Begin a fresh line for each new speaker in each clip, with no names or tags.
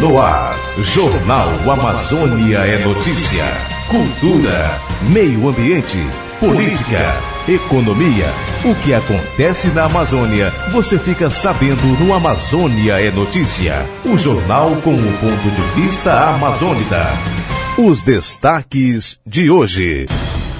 No ar, Jornal Amazônia é Notícia. Cultura, meio ambiente, política, economia. O que acontece na Amazônia, você fica sabendo no Amazônia é Notícia. O jornal com o ponto de vista amazônida. Os destaques de hoje.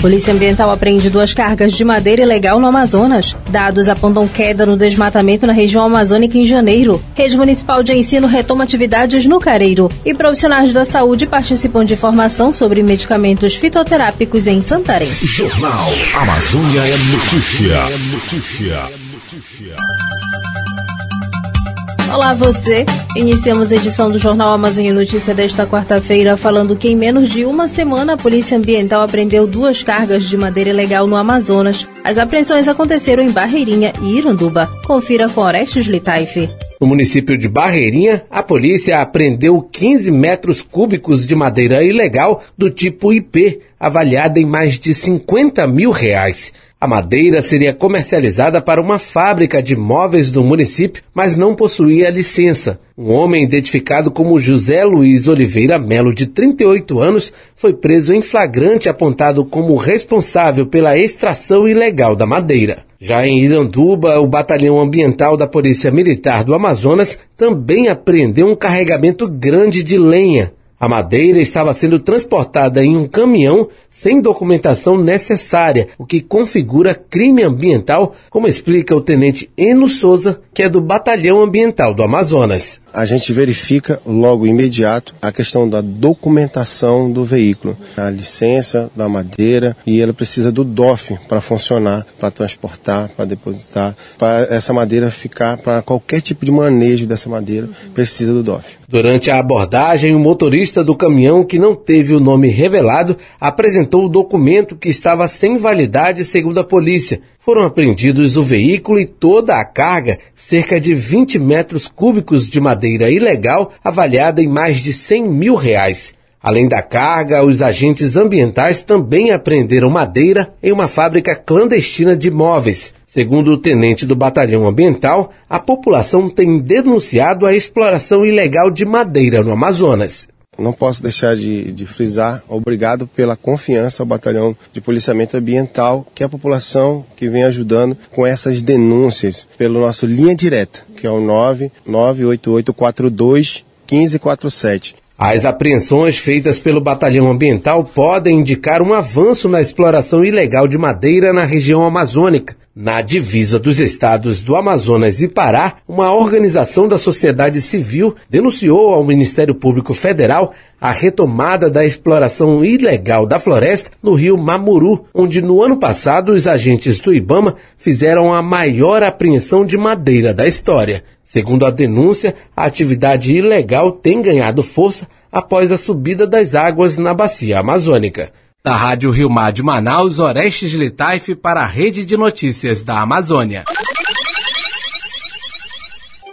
Polícia Ambiental apreende duas cargas de madeira ilegal no Amazonas. Dados apontam queda no desmatamento na região amazônica em janeiro. Rede Municipal de Ensino retoma atividades no Careiro. E profissionais da saúde participam de formação sobre medicamentos fitoterápicos em Santarém.
Jornal Amazônia é notícia. É notícia. notícia.
Olá você! Iniciamos a edição do Jornal Amazônia Notícia desta quarta-feira falando que em menos de uma semana a Polícia Ambiental apreendeu duas cargas de madeira ilegal no Amazonas. As apreensões aconteceram em Barreirinha e Iranduba. Confira com Orestes Litaife.
No município de Barreirinha, a polícia apreendeu 15 metros cúbicos de madeira ilegal do tipo IP, avaliada em mais de 50 mil reais. A madeira seria comercializada para uma fábrica de móveis do município, mas não possuía licença. Um homem identificado como José Luiz Oliveira Melo, de 38 anos, foi preso em flagrante apontado como responsável pela extração ilegal da madeira. Já em Iranduba, o Batalhão Ambiental da Polícia Militar do Amazonas também apreendeu um carregamento grande de lenha. A madeira estava sendo transportada em um caminhão sem documentação necessária, o que configura crime ambiental, como explica o tenente Eno Souza, que é do Batalhão Ambiental do Amazonas.
A gente verifica logo imediato a questão da documentação do veículo, a licença da madeira e ela precisa do DOF para funcionar, para transportar, para depositar, para essa madeira ficar para qualquer tipo de manejo dessa madeira precisa do DOF.
Durante a abordagem, o motorista do caminhão que não teve o nome revelado apresentou o documento que estava sem validade segundo a polícia. Foram apreendidos o veículo e toda a carga, cerca de 20 metros cúbicos de madeira ilegal, avaliada em mais de 100 mil reais. Além da carga, os agentes ambientais também apreenderam madeira em uma fábrica clandestina de móveis. Segundo o tenente do Batalhão Ambiental, a população tem denunciado a exploração ilegal de madeira no Amazonas.
Não posso deixar de, de, frisar, obrigado pela confiança ao Batalhão de Policiamento Ambiental, que é a população que vem ajudando com essas denúncias pelo nosso linha direta, que é o 98842 1547.
As apreensões feitas pelo Batalhão Ambiental podem indicar um avanço na exploração ilegal de madeira na região amazônica. Na divisa dos estados do Amazonas e Pará, uma organização da sociedade civil denunciou ao Ministério Público Federal a retomada da exploração ilegal da floresta no rio Mamuru, onde no ano passado os agentes do Ibama fizeram a maior apreensão de madeira da história. Segundo a denúncia, a atividade ilegal tem ganhado força após a subida das águas na bacia amazônica. Da Rádio Rio Mar de Manaus, Orestes Litaife para a Rede de Notícias da Amazônia.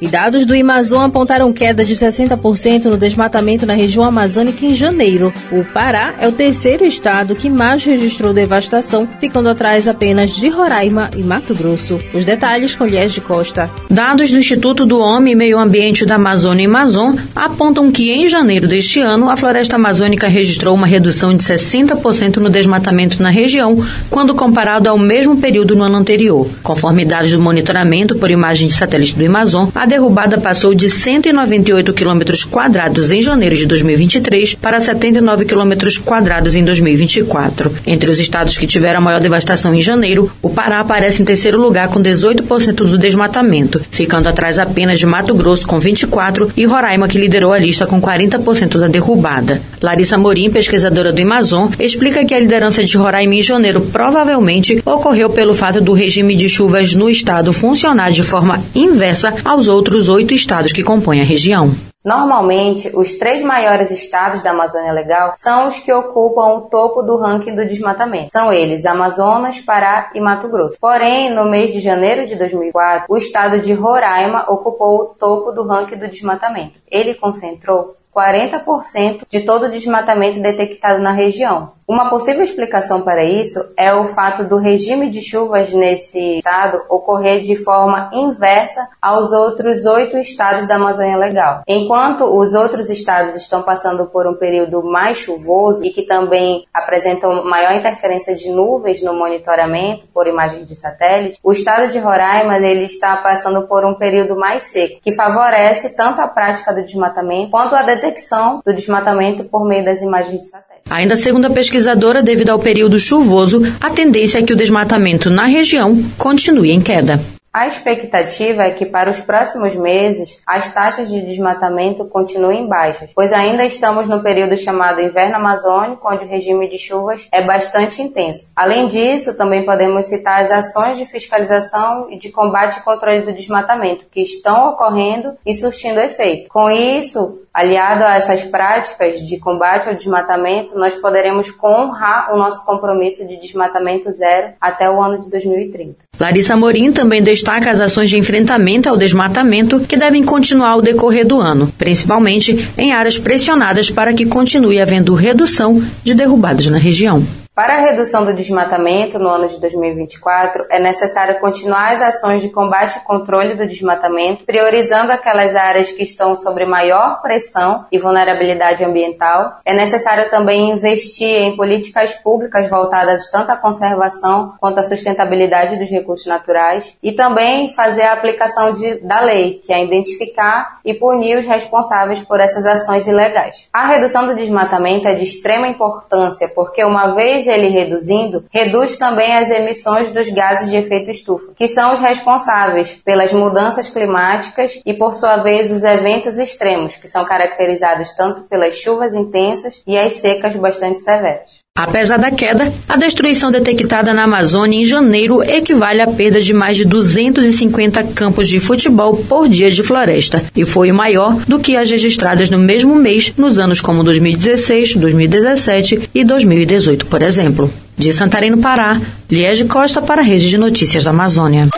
E dados do Amazon apontaram queda de 60% no desmatamento na região amazônica em janeiro. O Pará é o terceiro estado que mais registrou devastação, ficando atrás apenas de Roraima e Mato Grosso. Os detalhes com Lies de Costa.
Dados do Instituto do Homem e Meio Ambiente da Amazônia Amazon apontam que em janeiro deste ano a floresta amazônica registrou uma redução de 60% no desmatamento na região, quando comparado ao mesmo período no ano anterior. Conforme dados do monitoramento por imagem de satélite do Amazon, a derrubada passou de 198 quilômetros quadrados em janeiro de 2023 para 79 quilômetros quadrados em 2024. Entre os estados que tiveram a maior devastação em janeiro, o Pará aparece em terceiro lugar com 18% do desmatamento, ficando atrás apenas de Mato Grosso com 24 e Roraima que liderou a lista com 40% da derrubada. Larissa Morim, pesquisadora do Amazon, explica que a liderança de Roraima em janeiro provavelmente ocorreu pelo fato do regime de chuvas no estado funcionar de forma inversa aos outros oito estados que compõem a região.
Normalmente, os três maiores estados da Amazônia Legal são os que ocupam o topo do ranking do desmatamento. São eles Amazonas, Pará e Mato Grosso. Porém, no mês de janeiro de 2004, o estado de Roraima ocupou o topo do ranking do desmatamento. Ele concentrou 40% de todo o desmatamento detectado na região. Uma possível explicação para isso é o fato do regime de chuvas nesse estado ocorrer de forma inversa aos outros oito estados da Amazônia Legal. Enquanto os outros estados estão passando por um período mais chuvoso e que também apresentam maior interferência de nuvens no monitoramento por imagens de satélite, o estado de Roraima ele está passando por um período mais seco, que favorece tanto a prática do desmatamento quanto a detecção do desmatamento por meio das imagens de satélite.
Ainda segundo a pesquisadora, devido ao período chuvoso, a tendência é que o desmatamento na região continue em queda.
A expectativa é que para os próximos meses as taxas de desmatamento continuem baixas, pois ainda estamos no período chamado inverno amazônico, onde o regime de chuvas é bastante intenso. Além disso, também podemos citar as ações de fiscalização e de combate e controle do desmatamento que estão ocorrendo e surtindo efeito. Com isso, aliado a essas práticas de combate ao desmatamento, nós poderemos honrar o nosso compromisso de desmatamento zero até o ano de 2030.
Larissa Morim também destaca as ações de enfrentamento ao desmatamento que devem continuar ao decorrer do ano, principalmente em áreas pressionadas para que continue havendo redução de derrubadas na região.
Para a redução do desmatamento no ano de 2024, é necessário continuar as ações de combate e controle do desmatamento, priorizando aquelas áreas que estão sob maior pressão e vulnerabilidade ambiental. É necessário também investir em políticas públicas voltadas tanto à conservação quanto à sustentabilidade dos recursos naturais e também fazer a aplicação de, da lei, que é identificar e punir os responsáveis por essas ações ilegais. A redução do desmatamento é de extrema importância porque uma vez ele reduzindo, reduz também as emissões dos gases de efeito estufa, que são os responsáveis pelas mudanças climáticas e, por sua vez, os eventos extremos, que são caracterizados tanto pelas chuvas intensas e as secas bastante severas.
Apesar da queda, a destruição detectada na Amazônia em janeiro equivale à perda de mais de 250 campos de futebol por dia de floresta e foi maior do que as registradas no mesmo mês nos anos como 2016, 2017 e 2018, por exemplo. De Santarém, no Pará, Liege Costa para a Rede de Notícias da Amazônia.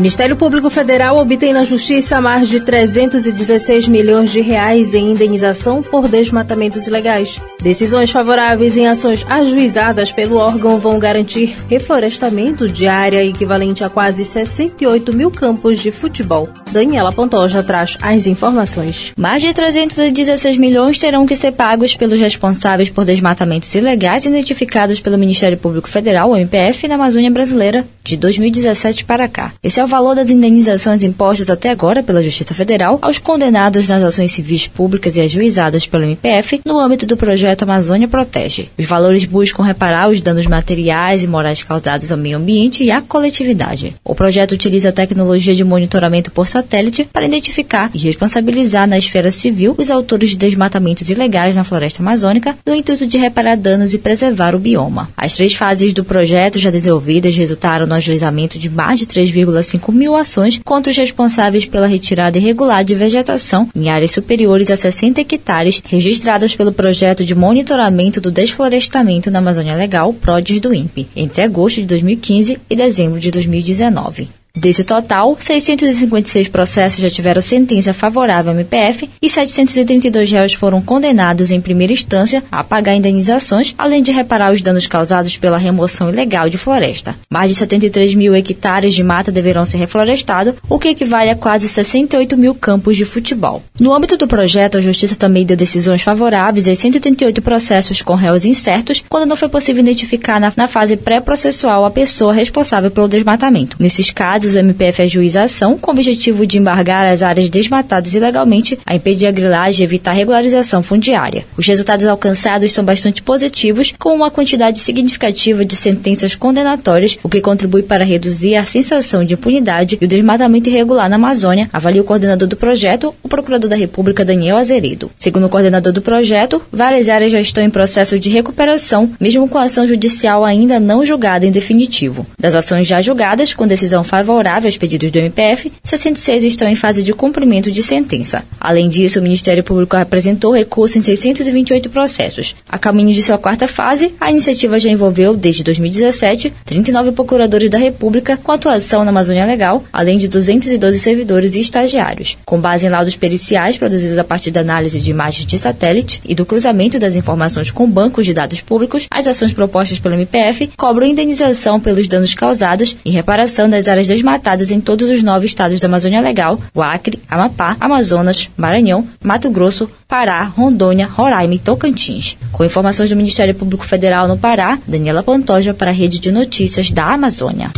Ministério Público Federal obtém na Justiça mais de 316 milhões de reais em indenização por desmatamentos ilegais. Decisões favoráveis em ações ajuizadas pelo órgão vão garantir reflorestamento de área equivalente a quase 68 mil campos de futebol. Daniela Pantoja traz as informações.
Mais de 316 milhões terão que ser pagos pelos responsáveis por desmatamentos ilegais identificados pelo Ministério Público Federal, MPF, na Amazônia Brasileira de 2017 para cá. Esse é o valor das indenizações impostas até agora pela Justiça Federal aos condenados nas ações civis públicas e ajuizadas pelo MPF no âmbito do projeto Amazônia Protege. Os valores buscam reparar os danos materiais e morais causados ao meio ambiente e à coletividade. O projeto utiliza a tecnologia de monitoramento por satélite para identificar e responsabilizar na esfera civil os autores de desmatamentos ilegais na floresta amazônica, no intuito de reparar danos e preservar o bioma. As três fases do projeto já desenvolvidas resultaram no ajuizamento de mais de 3,5 5 mil ações contra os responsáveis pela retirada irregular de vegetação em áreas superiores a 60 hectares registradas pelo projeto de monitoramento do desflorestamento na Amazônia Legal, PRODES do INPE, entre agosto de 2015 e dezembro de 2019. Desse total, 656 processos já tiveram sentença favorável ao MPF e 732 réus foram condenados em primeira instância a pagar indenizações, além de reparar os danos causados pela remoção ilegal de floresta. Mais de 73 mil hectares de mata deverão ser reflorestados, o que equivale a quase 68 mil campos de futebol. No âmbito do projeto, a Justiça também deu decisões favoráveis a 138 processos com réus incertos, quando não foi possível identificar na, na fase pré-processual a pessoa responsável pelo desmatamento. Nesses casos, o MPF ajuiza a ação com o objetivo de embargar as áreas desmatadas ilegalmente, a impedir a grilagem e evitar regularização fundiária. Os resultados alcançados são bastante positivos, com uma quantidade significativa de sentenças condenatórias, o que contribui para reduzir a sensação de impunidade e o desmatamento irregular na Amazônia, avalia o coordenador do projeto, o procurador da República Daniel Azeredo. Segundo o coordenador do projeto, várias áreas já estão em processo de recuperação, mesmo com a ação judicial ainda não julgada em definitivo. Das ações já julgadas, com decisão favorável, favorável aos pedidos do MPF, 66 estão em fase de cumprimento de sentença. Além disso, o Ministério Público apresentou recurso em 628 processos. A caminho de sua quarta fase, a iniciativa já envolveu, desde 2017, 39 procuradores da República com atuação na Amazônia Legal, além de 212 servidores e estagiários. Com base em laudos periciais produzidos a partir da análise de imagens de satélite e do cruzamento das informações com bancos de dados públicos, as ações propostas pelo MPF cobram indenização pelos danos causados e reparação das áreas desmatadas em todos os nove estados da Amazônia Legal, o Acre, Amapá, Amazonas, Maranhão, Mato Grosso, Pará, Rondônia, Roraima e Tocantins. Com informações do Ministério Público Federal no Pará, Daniela Pantoja para a Rede de Notícias da Amazônia.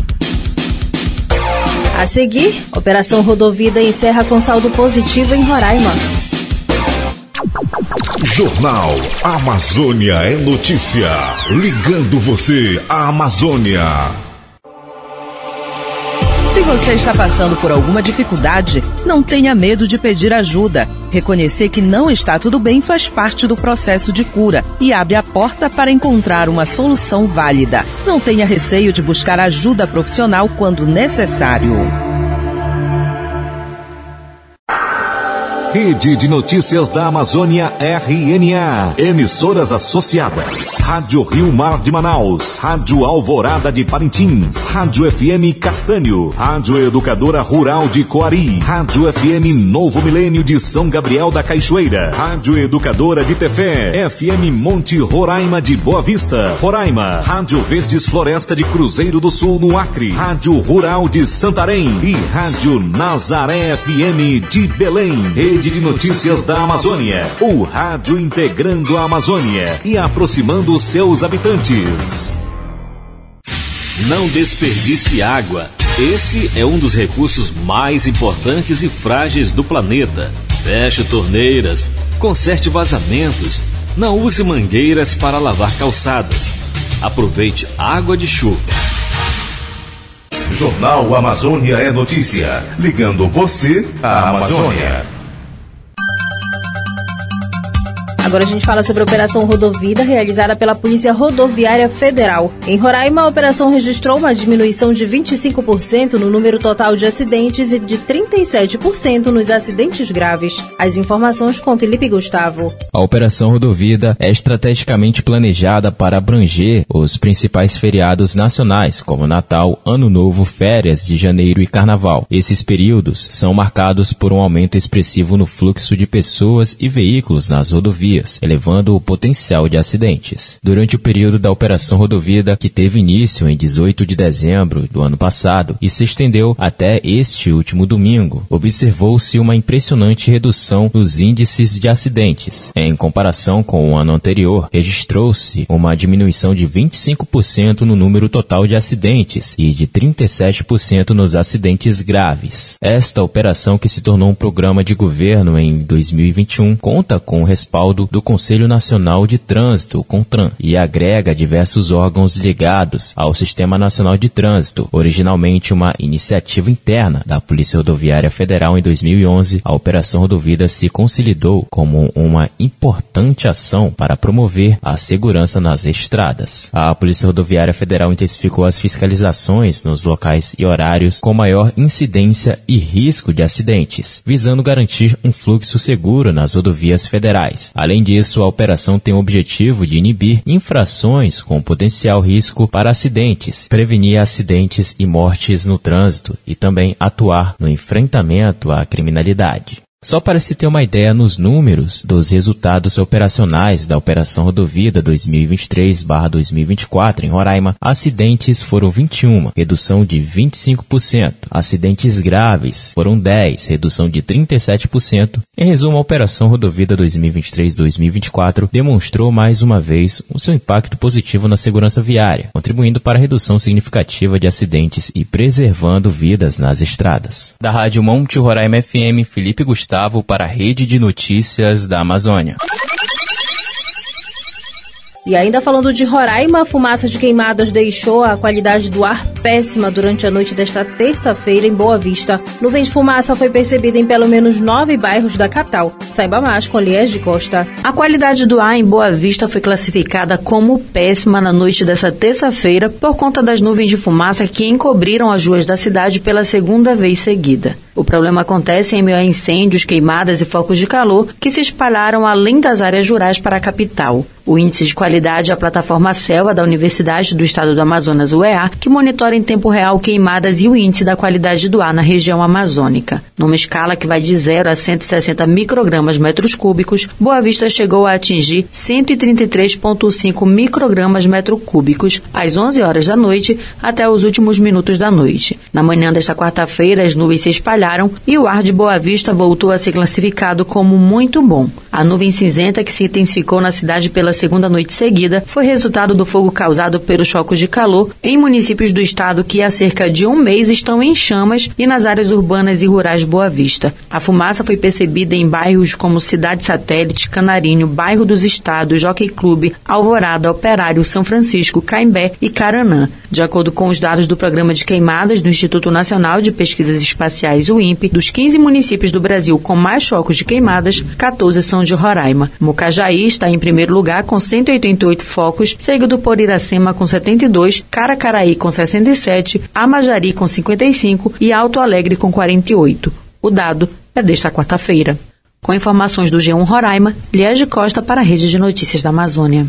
A seguir, Operação Rodovida encerra com saldo positivo em Roraima.
Jornal Amazônia é notícia. Ligando você à Amazônia.
Se você está passando por alguma dificuldade, não tenha medo de pedir ajuda. Reconhecer que não está tudo bem faz parte do processo de cura e abre a porta para encontrar uma solução válida. Não tenha receio de buscar ajuda profissional quando necessário.
Rede de Notícias da Amazônia RNA. Emissoras associadas. Rádio Rio Mar de Manaus. Rádio Alvorada de Parintins. Rádio FM Castanho. Rádio Educadora Rural de Coari. Rádio FM Novo Milênio de São Gabriel da Caixoeira. Rádio Educadora de Tefé. FM Monte Roraima de Boa Vista. Roraima. Rádio Verdes Floresta de Cruzeiro do Sul no Acre. Rádio Rural de Santarém. E Rádio Nazaré FM de Belém. Rede de Notícias da Amazônia. O rádio integrando a Amazônia e aproximando seus habitantes.
Não desperdice água. Esse é um dos recursos mais importantes e frágeis do planeta. Feche torneiras, conserte vazamentos, não use mangueiras para lavar calçadas. Aproveite água de chuva.
Jornal Amazônia é notícia. Ligando você à Amazônia.
Agora a gente fala sobre a Operação Rodovida, realizada pela Polícia Rodoviária Federal. Em Roraima, a operação registrou uma diminuição de 25% no número total de acidentes e de 37% nos acidentes graves. As informações com Felipe Gustavo.
A Operação Rodovida é estrategicamente planejada para abranger os principais feriados nacionais, como Natal, Ano Novo, férias de janeiro e Carnaval. Esses períodos são marcados por um aumento expressivo no fluxo de pessoas e veículos nas rodovias rodovias, elevando o potencial de acidentes. Durante o período da Operação Rodovida, que teve início em 18 de dezembro do ano passado e se estendeu até este último domingo, observou-se uma impressionante redução nos índices de acidentes. Em comparação com o ano anterior, registrou-se uma diminuição de 25% no número total de acidentes e de 37% nos acidentes graves. Esta operação, que se tornou um programa de governo em 2021, conta com o respaldo do Conselho Nacional de Trânsito, o CONTRAN, e agrega diversos órgãos ligados ao Sistema Nacional de Trânsito, originalmente uma iniciativa interna da Polícia Rodoviária Federal em 2011. A Operação Rodovida se consolidou como uma importante ação para promover a segurança nas estradas. A Polícia Rodoviária Federal intensificou as fiscalizações nos locais e horários com maior incidência e risco de acidentes, visando garantir um fluxo seguro nas rodovias federais. Além Além disso, a operação tem o objetivo de inibir infrações com potencial risco para acidentes, prevenir acidentes e mortes no trânsito e também atuar no enfrentamento à criminalidade. Só para se ter uma ideia nos números dos resultados operacionais da Operação Rodovida 2023-2024 em Roraima, acidentes foram 21, redução de 25%. Acidentes graves foram 10, redução de 37%. Em resumo, a Operação Rodovida 2023-2024 demonstrou mais uma vez o seu impacto positivo na segurança viária, contribuindo para a redução significativa de acidentes e preservando vidas nas estradas. Da Rádio Monte Roraima FM, Felipe Gustavo Gustavo para a Rede de Notícias da Amazônia.
E ainda falando de Roraima, a fumaça de queimadas deixou a qualidade do ar péssima durante a noite desta terça-feira em Boa Vista. Nuvem de fumaça foi percebida em pelo menos nove bairros da capital. Saiba mais com Lies de Costa.
A qualidade do ar em Boa Vista foi classificada como péssima na noite dessa terça-feira por conta das nuvens de fumaça que encobriram as ruas da cidade pela segunda vez seguida. O problema acontece em meio a incêndios, queimadas e focos de calor que se espalharam além das áreas rurais para a capital. O Índice de Qualidade é a plataforma Selva da Universidade do Estado do Amazonas, UEA, que monitora em tempo real queimadas e o índice da qualidade do ar na região amazônica. Numa escala que vai de 0 a 160 microgramas metros cúbicos, Boa Vista chegou a atingir 133,5 microgramas metros cúbicos às 11 horas da noite até os últimos minutos da noite. Na manhã desta quarta-feira, as nuvens se espalharam e o ar de Boa Vista voltou a ser classificado como muito bom. A nuvem cinzenta que se intensificou na cidade pela segunda noite seguida foi resultado do fogo causado pelos chocos de calor em municípios do estado que há cerca de um mês estão em chamas e nas áreas urbanas e rurais de Boa Vista. A fumaça foi percebida em bairros como Cidade Satélite, Canarinho, Bairro dos Estados, Jockey Clube, Alvorada, Operário, São Francisco, Caimbé e Caranã. De acordo com os dados do Programa de Queimadas do Instituto Nacional de Pesquisas Espaciais, o INPE, dos 15 municípios do Brasil com mais focos de queimadas, 14 são de Roraima. Mocajaí está em primeiro lugar com 188 focos, seguido por Iracema com 72, Caracaraí com 67, Amajari com 55 e Alto Alegre com 48. O dado é desta quarta-feira. Com informações do G1 Roraima, Liege Costa para a Rede de Notícias da Amazônia.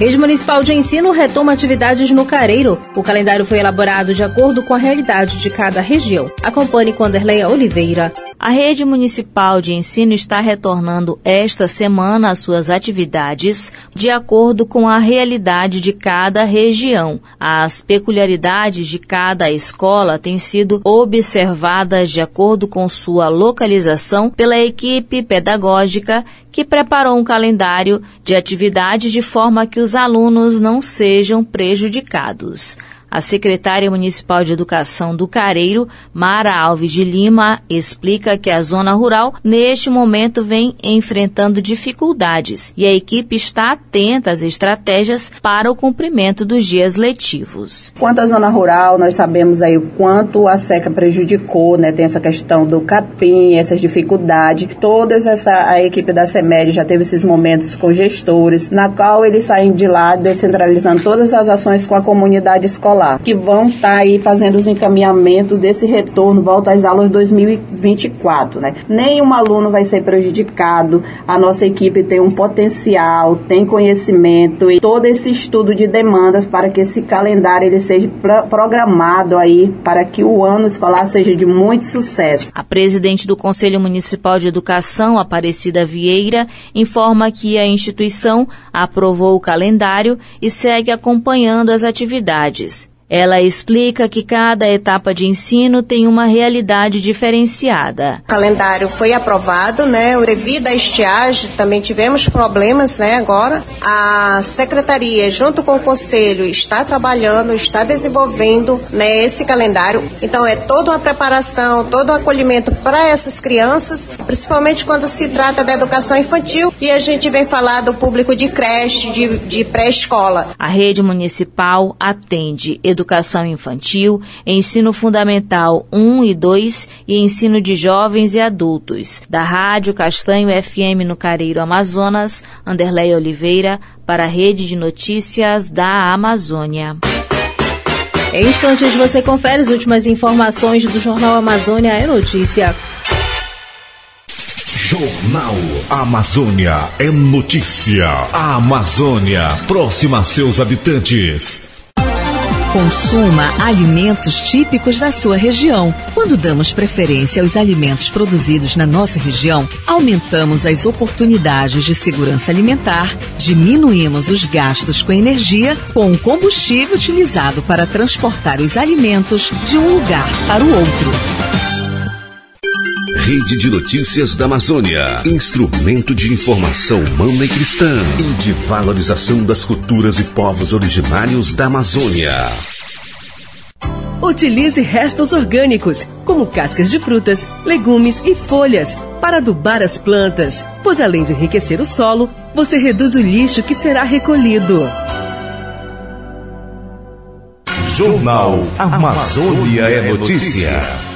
Rede Municipal de Ensino retoma atividades no Careiro. O calendário foi elaborado de acordo com a realidade de cada região. Acompanhe com Anderleia Oliveira.
A rede municipal de ensino está retornando esta semana às suas atividades de acordo com a realidade de cada região. As peculiaridades de cada escola têm sido observadas de acordo com sua localização pela equipe pedagógica que preparou um calendário de atividades de forma que os alunos não sejam prejudicados. A secretária municipal de educação do Careiro, Mara Alves de Lima, explica que a zona rural, neste momento, vem enfrentando dificuldades e a equipe está atenta às estratégias para o cumprimento dos dias letivos.
Quanto à zona rural, nós sabemos aí o quanto a seca prejudicou, né? Tem essa questão do capim, essas dificuldades. Toda essa a equipe da CEMED já teve esses momentos com gestores, na qual eles saem de lá descentralizando todas as ações com a comunidade escolar que vão estar tá aí fazendo os encaminhamentos desse retorno, volta às aulas 2024, né? Nenhum aluno vai ser prejudicado, a nossa equipe tem um potencial, tem conhecimento e todo esse estudo de demandas para que esse calendário ele seja programado aí para que o ano escolar seja de muito sucesso.
A presidente do Conselho Municipal de Educação, Aparecida Vieira, informa que a instituição aprovou o calendário e segue acompanhando as atividades. Ela explica que cada etapa de ensino tem uma realidade diferenciada.
O calendário foi aprovado, né? Devido à estiagem, também tivemos problemas, né? Agora, a secretaria, junto com o conselho, está trabalhando, está desenvolvendo né, esse calendário. Então, é toda uma preparação, todo o um acolhimento para essas crianças, principalmente quando se trata da educação infantil. E a gente vem falar do público de creche, de, de pré-escola.
A rede municipal atende educação educação infantil, ensino fundamental 1 e 2 e ensino de jovens e adultos. Da Rádio Castanho FM no Careiro Amazonas, Anderleia Oliveira, para a Rede de Notícias da Amazônia.
Em instantes você confere as últimas informações do Jornal Amazônia é Notícia.
Jornal Amazônia é notícia. A Amazônia, próxima a seus habitantes.
Consuma alimentos típicos da sua região. Quando damos preferência aos alimentos produzidos na nossa região, aumentamos as oportunidades de segurança alimentar, diminuímos os gastos com energia com o combustível utilizado para transportar os alimentos de um lugar para o outro.
Rede de Notícias da Amazônia. Instrumento de informação humana e cristã e de valorização das culturas e povos originários da Amazônia.
Utilize restos orgânicos, como cascas de frutas, legumes e folhas, para adubar as plantas, pois além de enriquecer o solo, você reduz o lixo que será recolhido.
Jornal Amazônia é Notícia.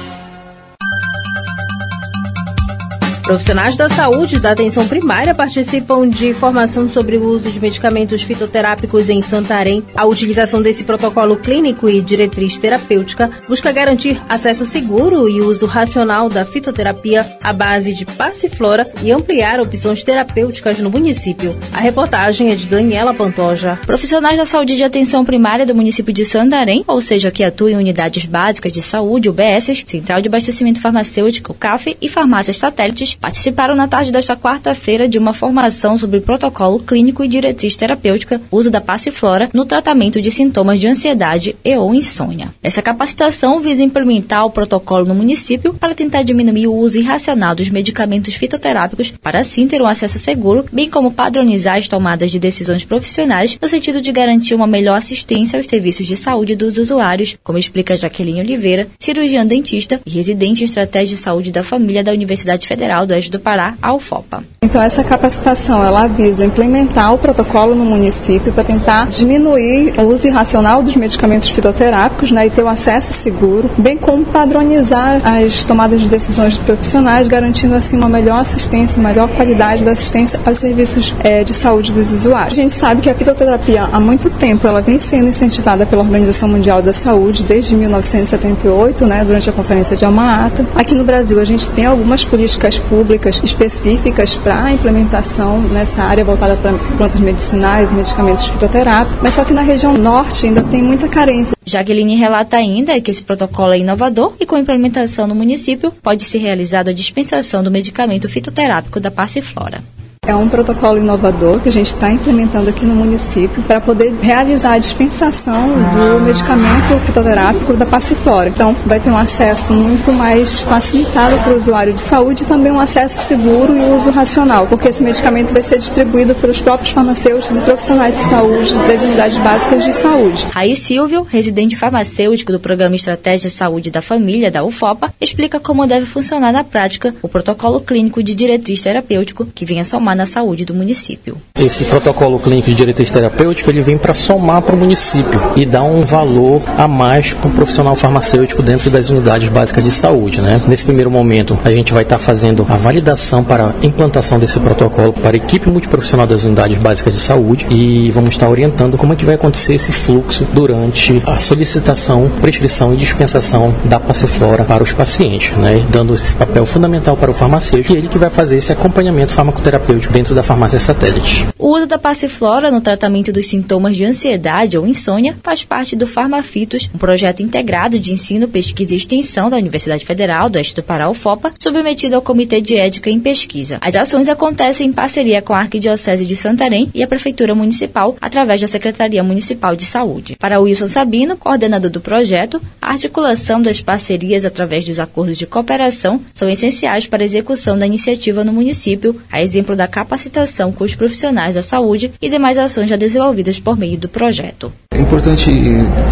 Profissionais da saúde da atenção primária participam de formação sobre o uso de medicamentos fitoterápicos em Santarém. A utilização desse protocolo clínico e diretriz terapêutica busca garantir acesso seguro e uso racional da fitoterapia à base de passiflora e ampliar opções terapêuticas no município. A reportagem é de Daniela Pantoja.
Profissionais da saúde de atenção primária do município de Santarém, ou seja, que atuam em unidades básicas de saúde, UBSs, Central de Abastecimento Farmacêutico, CAF e farmácias satélites, participaram na tarde desta quarta-feira de uma formação sobre protocolo clínico e diretriz terapêutica, uso da passiflora no tratamento de sintomas de ansiedade e ou insônia. Essa capacitação visa implementar o protocolo no município para tentar diminuir o uso irracional dos medicamentos fitoterápicos para assim ter um acesso seguro, bem como padronizar as tomadas de decisões profissionais no sentido de garantir uma melhor assistência aos serviços de saúde dos usuários, como explica Jaqueline Oliveira, cirurgiã dentista e residente em estratégia de saúde da família da Universidade Federal do Oeste do Pará, a UFOPA.
Então essa capacitação ela visa implementar o protocolo no município para tentar diminuir o uso irracional dos medicamentos fitoterápicos né, e ter um acesso seguro, bem como padronizar as tomadas de decisões profissionais, garantindo assim uma melhor assistência, maior qualidade da assistência aos serviços é, de saúde dos usuários. A gente sabe que a fitoterapia há muito tempo ela vem sendo incentivada pela Organização Mundial da Saúde desde 1978, né, durante a Conferência de Alma-Ata. Aqui no Brasil a gente tem algumas políticas públicas públicas específicas para a implementação nessa área voltada para plantas medicinais e medicamentos fitoterápicos, mas só que na região norte ainda tem muita carência.
Jaqueline relata ainda que esse protocolo é inovador e com implementação no município pode ser realizada a dispensação do medicamento fitoterápico da passiflora.
É um protocolo inovador que a gente está implementando aqui no município para poder realizar a dispensação do medicamento fitoterápico da Passiflora. Então, vai ter um acesso muito mais facilitado para o usuário de saúde e também um acesso seguro e uso racional, porque esse medicamento vai ser distribuído pelos próprios farmacêuticos e profissionais de saúde das unidades básicas de saúde.
Raí Silvio, residente farmacêutico do Programa Estratégia de Saúde da Família, da UFOPA, explica como deve funcionar na prática o protocolo clínico de diretriz terapêutico que vem a somar na saúde do município.
Esse protocolo clínico de diretriz terapêutico ele vem para somar para o município e dar um valor a mais para o profissional farmacêutico dentro das unidades básicas de saúde. Né? Nesse primeiro momento, a gente vai estar tá fazendo a validação para a implantação desse protocolo para a equipe multiprofissional das unidades básicas de saúde e vamos estar orientando como é que vai acontecer esse fluxo durante a solicitação, prescrição e dispensação da passiflora para os pacientes, né? dando esse papel fundamental para o farmacêutico e ele que vai fazer esse acompanhamento farmacoterapêutico dentro da farmácia satélite.
O uso da passiflora no tratamento dos sintomas de ansiedade ou insônia faz parte do Farmafitos, um projeto integrado de ensino, pesquisa e extensão da Universidade Federal do Oeste do Pará, UFOPA, submetido ao Comitê de Ética em Pesquisa. As ações acontecem em parceria com a Arquidiocese de Santarém e a Prefeitura Municipal, através da Secretaria Municipal de Saúde. Para Wilson Sabino, coordenador do projeto, a articulação das parcerias através dos acordos de cooperação são essenciais para a execução da iniciativa no município, a exemplo da capacitação com os profissionais da saúde e demais ações já desenvolvidas por meio do projeto.
É importante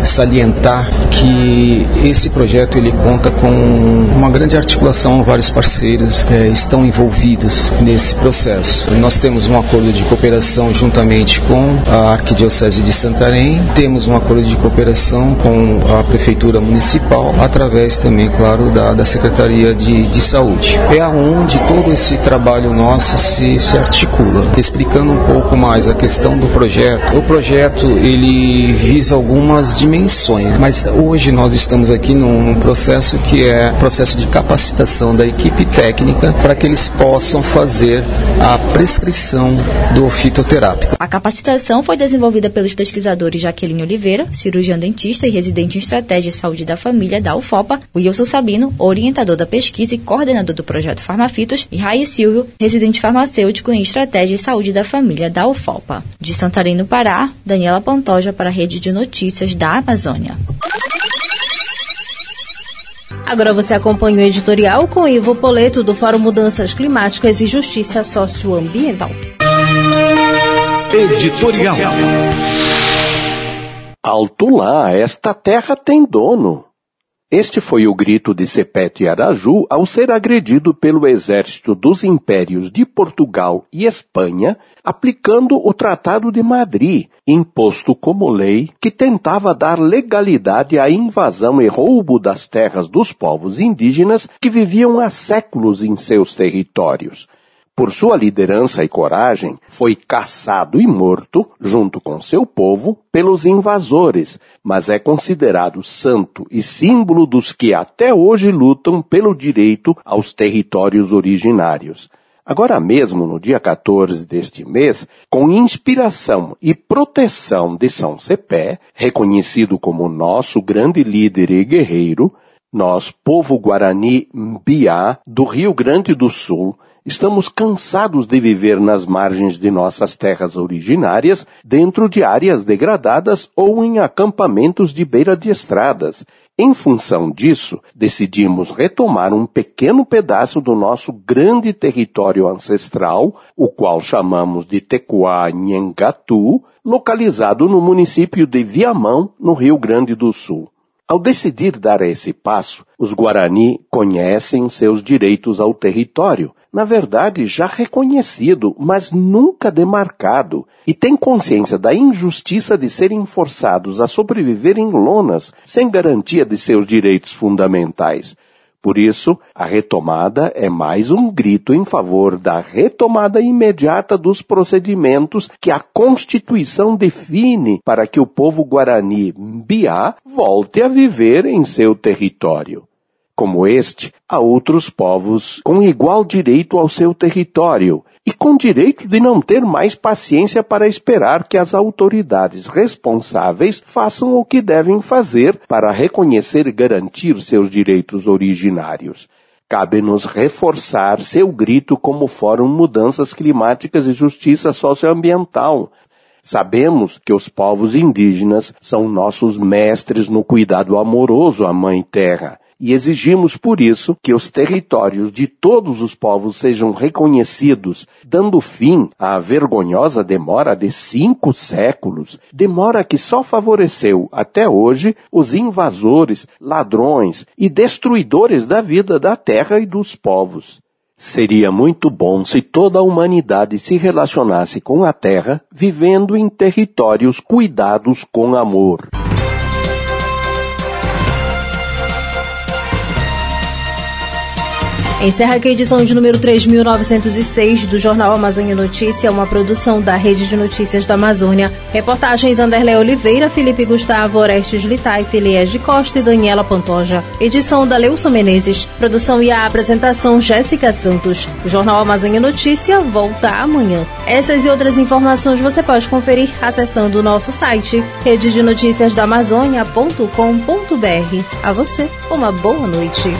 salientar que esse projeto ele conta com uma grande articulação, vários parceiros é, estão envolvidos nesse processo. Nós temos um acordo de cooperação juntamente com a Arquidiocese de Santarém, temos um acordo de cooperação com a Prefeitura Municipal, através também, claro, da, da Secretaria de, de Saúde. É aonde todo esse trabalho nosso se, se articula. Explicando um pouco mais a questão do projeto, o projeto ele visa algumas dimensões, mas hoje nós estamos aqui num, processo que é processo de capacitação da equipe técnica para que eles possam fazer a prescrição do fitoterápico.
A capacitação foi desenvolvida pelos pesquisadores Jaqueline Oliveira, cirurgião dentista e residente em estratégia e saúde da família da UFOPA, Wilson Sabino, orientador da pesquisa e coordenador do projeto Farmafitos, e Raí Silvio, residente farmacêutico em estratégia e saúde da família da UFOPA. De Santarém, no Pará, Daniela Pantoja para a Rede de Notícias da Amazônia.
Agora você acompanha o editorial com Ivo Poleto do Fórum Mudanças Climáticas e Justiça Socioambiental.
Editorial. Alto lá, esta terra tem dono. Este foi o grito de Sepete Araju ao ser agredido pelo exército dos impérios de Portugal e Espanha, aplicando o Tratado de Madrid, imposto como lei que tentava dar legalidade à invasão e roubo das terras dos povos indígenas que viviam há séculos em seus territórios. Por sua liderança e coragem, foi caçado e morto, junto com seu povo, pelos invasores, mas é considerado santo e símbolo dos que até hoje lutam pelo direito aos territórios originários. Agora mesmo, no dia 14 deste mês, com inspiração e proteção de São Cepé, reconhecido como nosso grande líder e guerreiro, nós, povo guarani Mbiá, do Rio Grande do Sul, Estamos cansados de viver nas margens de nossas terras originárias, dentro de áreas degradadas ou em acampamentos de beira de estradas. Em função disso, decidimos retomar um pequeno pedaço do nosso grande território ancestral, o qual chamamos de Tecuá Nhangatu, localizado no município de Viamão, no Rio Grande do Sul. Ao decidir dar esse passo, os Guarani conhecem seus direitos ao território, na verdade já reconhecido, mas nunca demarcado, e têm consciência da injustiça de serem forçados a sobreviver em lonas sem garantia de seus direitos fundamentais. Por isso, a retomada é mais um grito em favor da retomada imediata dos procedimentos que a Constituição define para que o povo guarani Mbiá volte a viver em seu território. Como este, há outros povos com igual direito ao seu território e com direito de não ter mais paciência para esperar que as autoridades responsáveis façam o que devem fazer para reconhecer e garantir seus direitos originários. Cabe-nos reforçar seu grito como Fórum Mudanças Climáticas e Justiça Socioambiental. Sabemos que os povos indígenas são nossos mestres no cuidado amoroso à Mãe Terra e exigimos por isso que os territórios de todos os povos sejam reconhecidos, dando fim à vergonhosa demora de cinco séculos, demora que só favoreceu até hoje os invasores, ladrões e destruidores da vida da terra e dos povos. Seria muito bom se toda a humanidade se relacionasse com a Terra, vivendo em territórios cuidados com amor.
Encerra aqui a edição de número 3.906 do Jornal Amazônia Notícia, uma produção da Rede de Notícias da Amazônia. Reportagens Anderlé Oliveira, Felipe Gustavo, Orestes Litai, Filias de Costa e Daniela Pantoja. Edição da Leuson Menezes. Produção e a apresentação Jéssica Santos. O Jornal Amazônia Notícia volta amanhã. Essas e outras informações você pode conferir acessando o nosso site rededenoticiasdaamazônia.com.br. A você, uma boa noite.